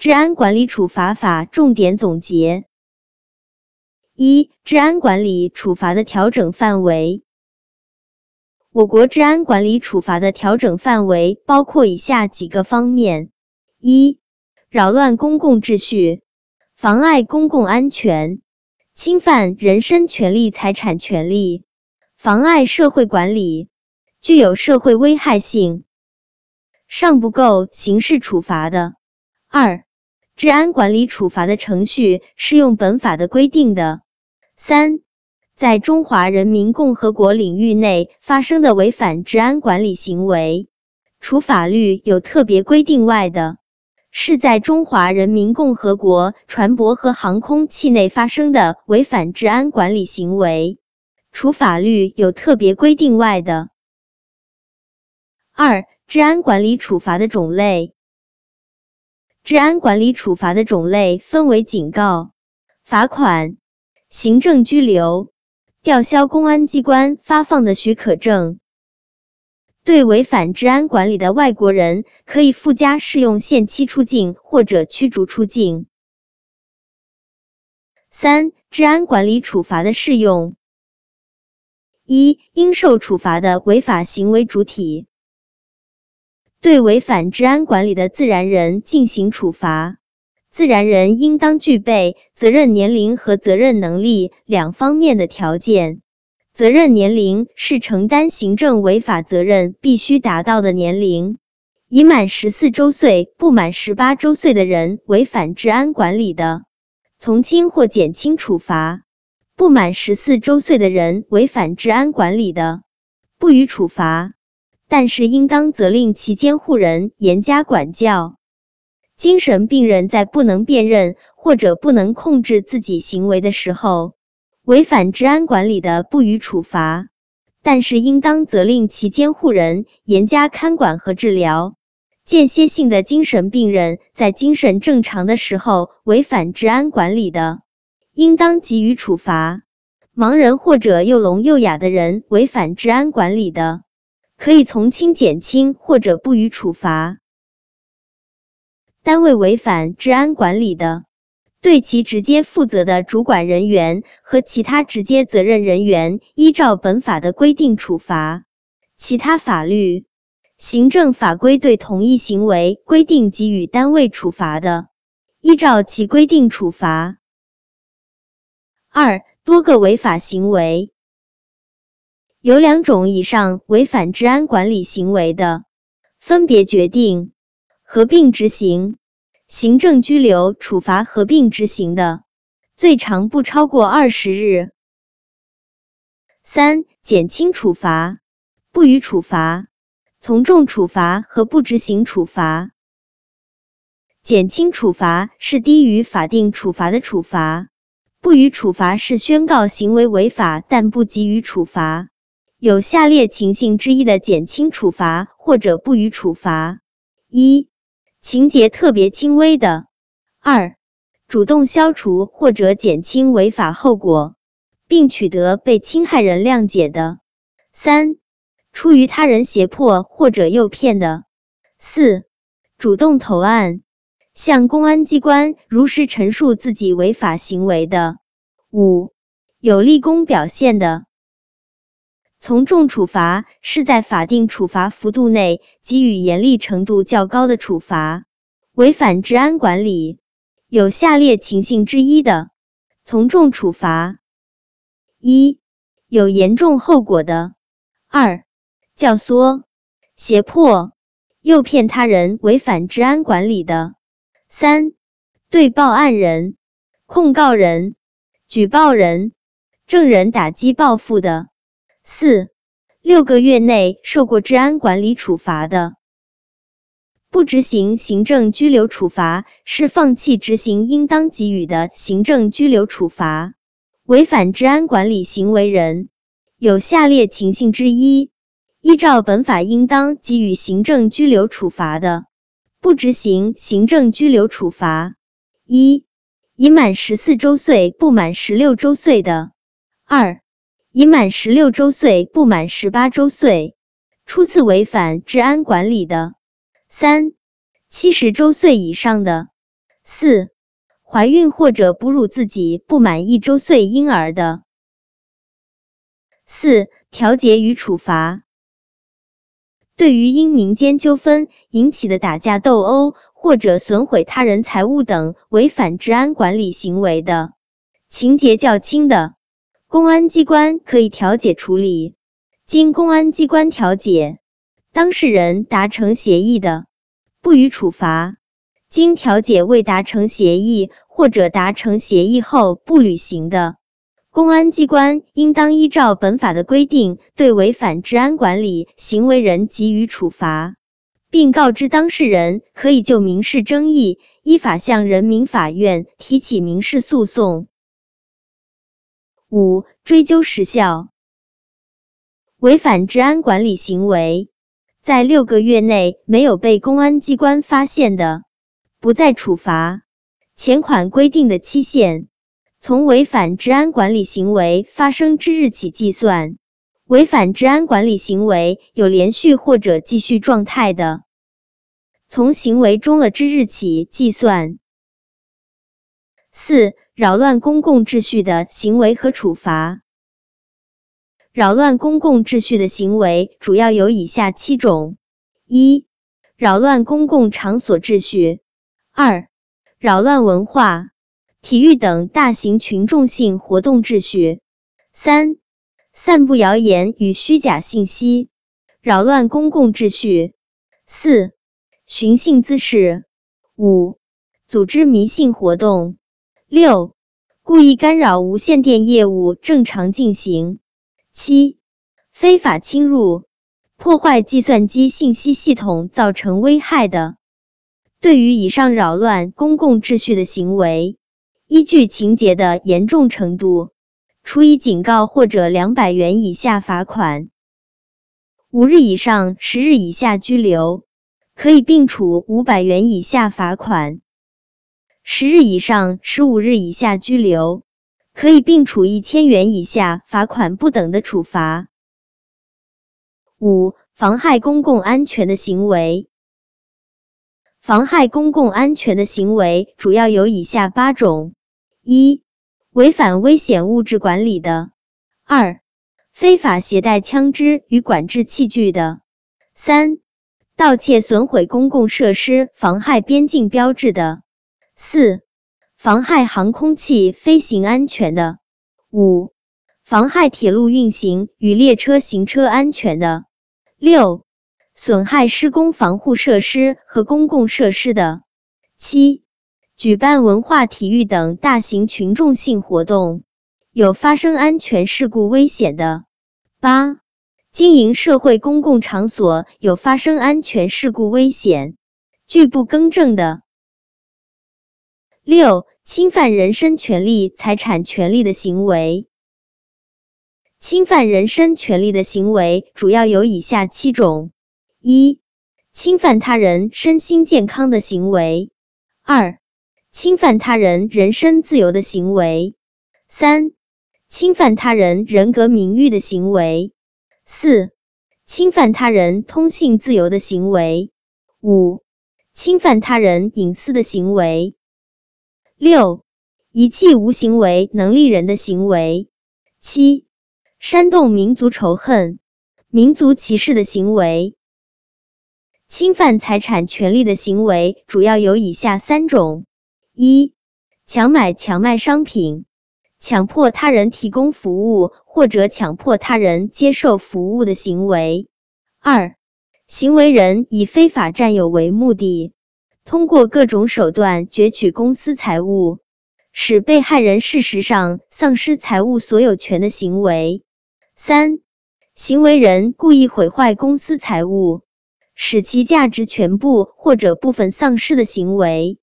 治安管理处罚法重点总结：一、治安管理处罚的调整范围。我国治安管理处罚的调整范围包括以下几个方面：一、扰乱公共秩序、妨碍公共安全、侵犯人身权利财产权利、妨碍社会管理、具有社会危害性，尚不够刑事处罚的；二、治安管理处罚的程序适用本法的规定的；三、在中华人民共和国领域内发生的违反治安管理行为，除法律有特别规定外的，是在中华人民共和国船舶和航空器内发生的违反治安管理行为，除法律有特别规定外的。二、治安管理处罚的种类。治安管理处罚的种类分为警告、罚款、行政拘留。吊销公安机关发放的许可证，对违反治安管理的外国人，可以附加适用限期出境或者驱逐出境。三、治安管理处罚的适用：一、应受处罚的违法行为主体，对违反治安管理的自然人进行处罚。自然人应当具备责任年龄和责任能力两方面的条件。责任年龄是承担行政违法责任必须达到的年龄。已满十四周岁不满十八周岁的人违反治安管理的，从轻或减轻处罚；不满十四周岁的人违反治安管理的，不予处罚，但是应当责令其监护人严加管教。精神病人在不能辨认或者不能控制自己行为的时候，违反治安管理的，不予处罚，但是应当责令其监护人严加看管和治疗。间歇性的精神病人在精神正常的时候违反治安管理的，应当给予处罚。盲人或者又聋又哑的人违反治安管理的，可以从轻减轻或者不予处罚。单位违反治安管理的，对其直接负责的主管人员和其他直接责任人员依照本法的规定处罚；其他法律、行政法规对同一行为规定给予单位处罚的，依照其规定处罚。二、多个违法行为，有两种以上违反治安管理行为的，分别决定。合并执行行政拘留处罚，合并执行的最长不超过二十日。三、减轻处罚、不予处罚、从重处罚和不执行处罚。减轻处罚是低于法定处罚的处罚，不予处罚是宣告行为违法但不给予处罚。有下列情形之一的减轻处罚或者不予处罚：一、情节特别轻微的；二、主动消除或者减轻违法后果，并取得被侵害人谅解的；三、出于他人胁迫或者诱骗的；四、主动投案，向公安机关如实陈述自己违法行为的；五、有立功表现的。从重处罚是在法定处罚幅度内给予严厉程度较高的处罚。违反治安管理有下列情形之一的，从重处罚：一、有严重后果的；二、教唆、胁迫、诱骗他人违反治安管理的；三、对报案人、控告人、举报人、证人打击报复的。四、六个月内受过治安管理处罚的，不执行行政拘留处罚是放弃执行应当给予的行政拘留处罚。违反治安管理行为人有下列情形之一，依照本法应当给予行政拘留处罚的，不执行行政拘留处罚：一、已满十四周岁不满十六周岁的；二、已满十六周岁不满十八周岁，初次违反治安管理的；三、七十周岁以上的；四、怀孕或者哺乳自己不满一周岁婴儿的。四、调节与处罚。对于因民间纠纷引起的打架斗殴或者损毁他人财物等违反治安管理行为的，情节较轻的，公安机关可以调解处理。经公安机关调解，当事人达成协议的，不予处罚；经调解未达成协议或者达成协议后不履行的，公安机关应当依照本法的规定，对违反治安管理行为人给予处罚，并告知当事人可以就民事争议依法向人民法院提起民事诉讼。五、追究时效。违反治安管理行为，在六个月内没有被公安机关发现的，不再处罚。前款规定的期限。从违反治安管理行为发生之日起计算，违反治安管理行为有连续或者继续状态的，从行为中了之日起计算。四、扰乱公共秩序的行为和处罚。扰乱公共秩序的行为主要有以下七种：一、扰乱公共场所秩序；二、扰乱文化。体育等大型群众性活动秩序。三、散布谣言与虚假信息，扰乱公共秩序。四、寻衅滋事。五、组织迷信活动。六、故意干扰无线电业务正常进行。七、非法侵入、破坏计算机信息系统造成危害的。对于以上扰乱公共秩序的行为，依据情节的严重程度，处以警告或者两百元以下罚款，五日以上十日以下拘留，可以并处五百元以下罚款；十日以上十五日以下拘留，可以并处一千元以下罚款不等的处罚。五、妨害公共安全的行为。妨害公共安全的行为主要有以下八种。一、违反危险物质管理的；二、非法携带枪支与管制器具的；三、盗窃损毁公共设施、妨害边境标志的；四、妨害航空器飞行安全的；五、妨害铁路运行与列车行车安全的；六、损害施工防护设施和公共设施的；七。举办文化、体育等大型群众性活动，有发生安全事故危险的；八、经营社会公共场所有发生安全事故危险，拒不更正的；六、侵犯人身权利、财产权利的行为。侵犯人身权利的行为主要有以下七种：一、侵犯他人身心健康的行为；二、侵犯他人人身自由的行为；三、侵犯他人人格名誉的行为；四、侵犯他人通信自由的行为；五、侵犯他人隐私的行为；六、遗弃无行为能力人的行为；七、煽动民族仇恨、民族歧视的行为。侵犯财产权利的行为主要有以下三种。一、强买强卖商品，强迫他人提供服务或者强迫他人接受服务的行为；二、行为人以非法占有为目的，通过各种手段攫取公司财物，使被害人事实上丧失财物所有权的行为；三、行为人故意毁坏公司财物，使其价值全部或者部分丧失的行为。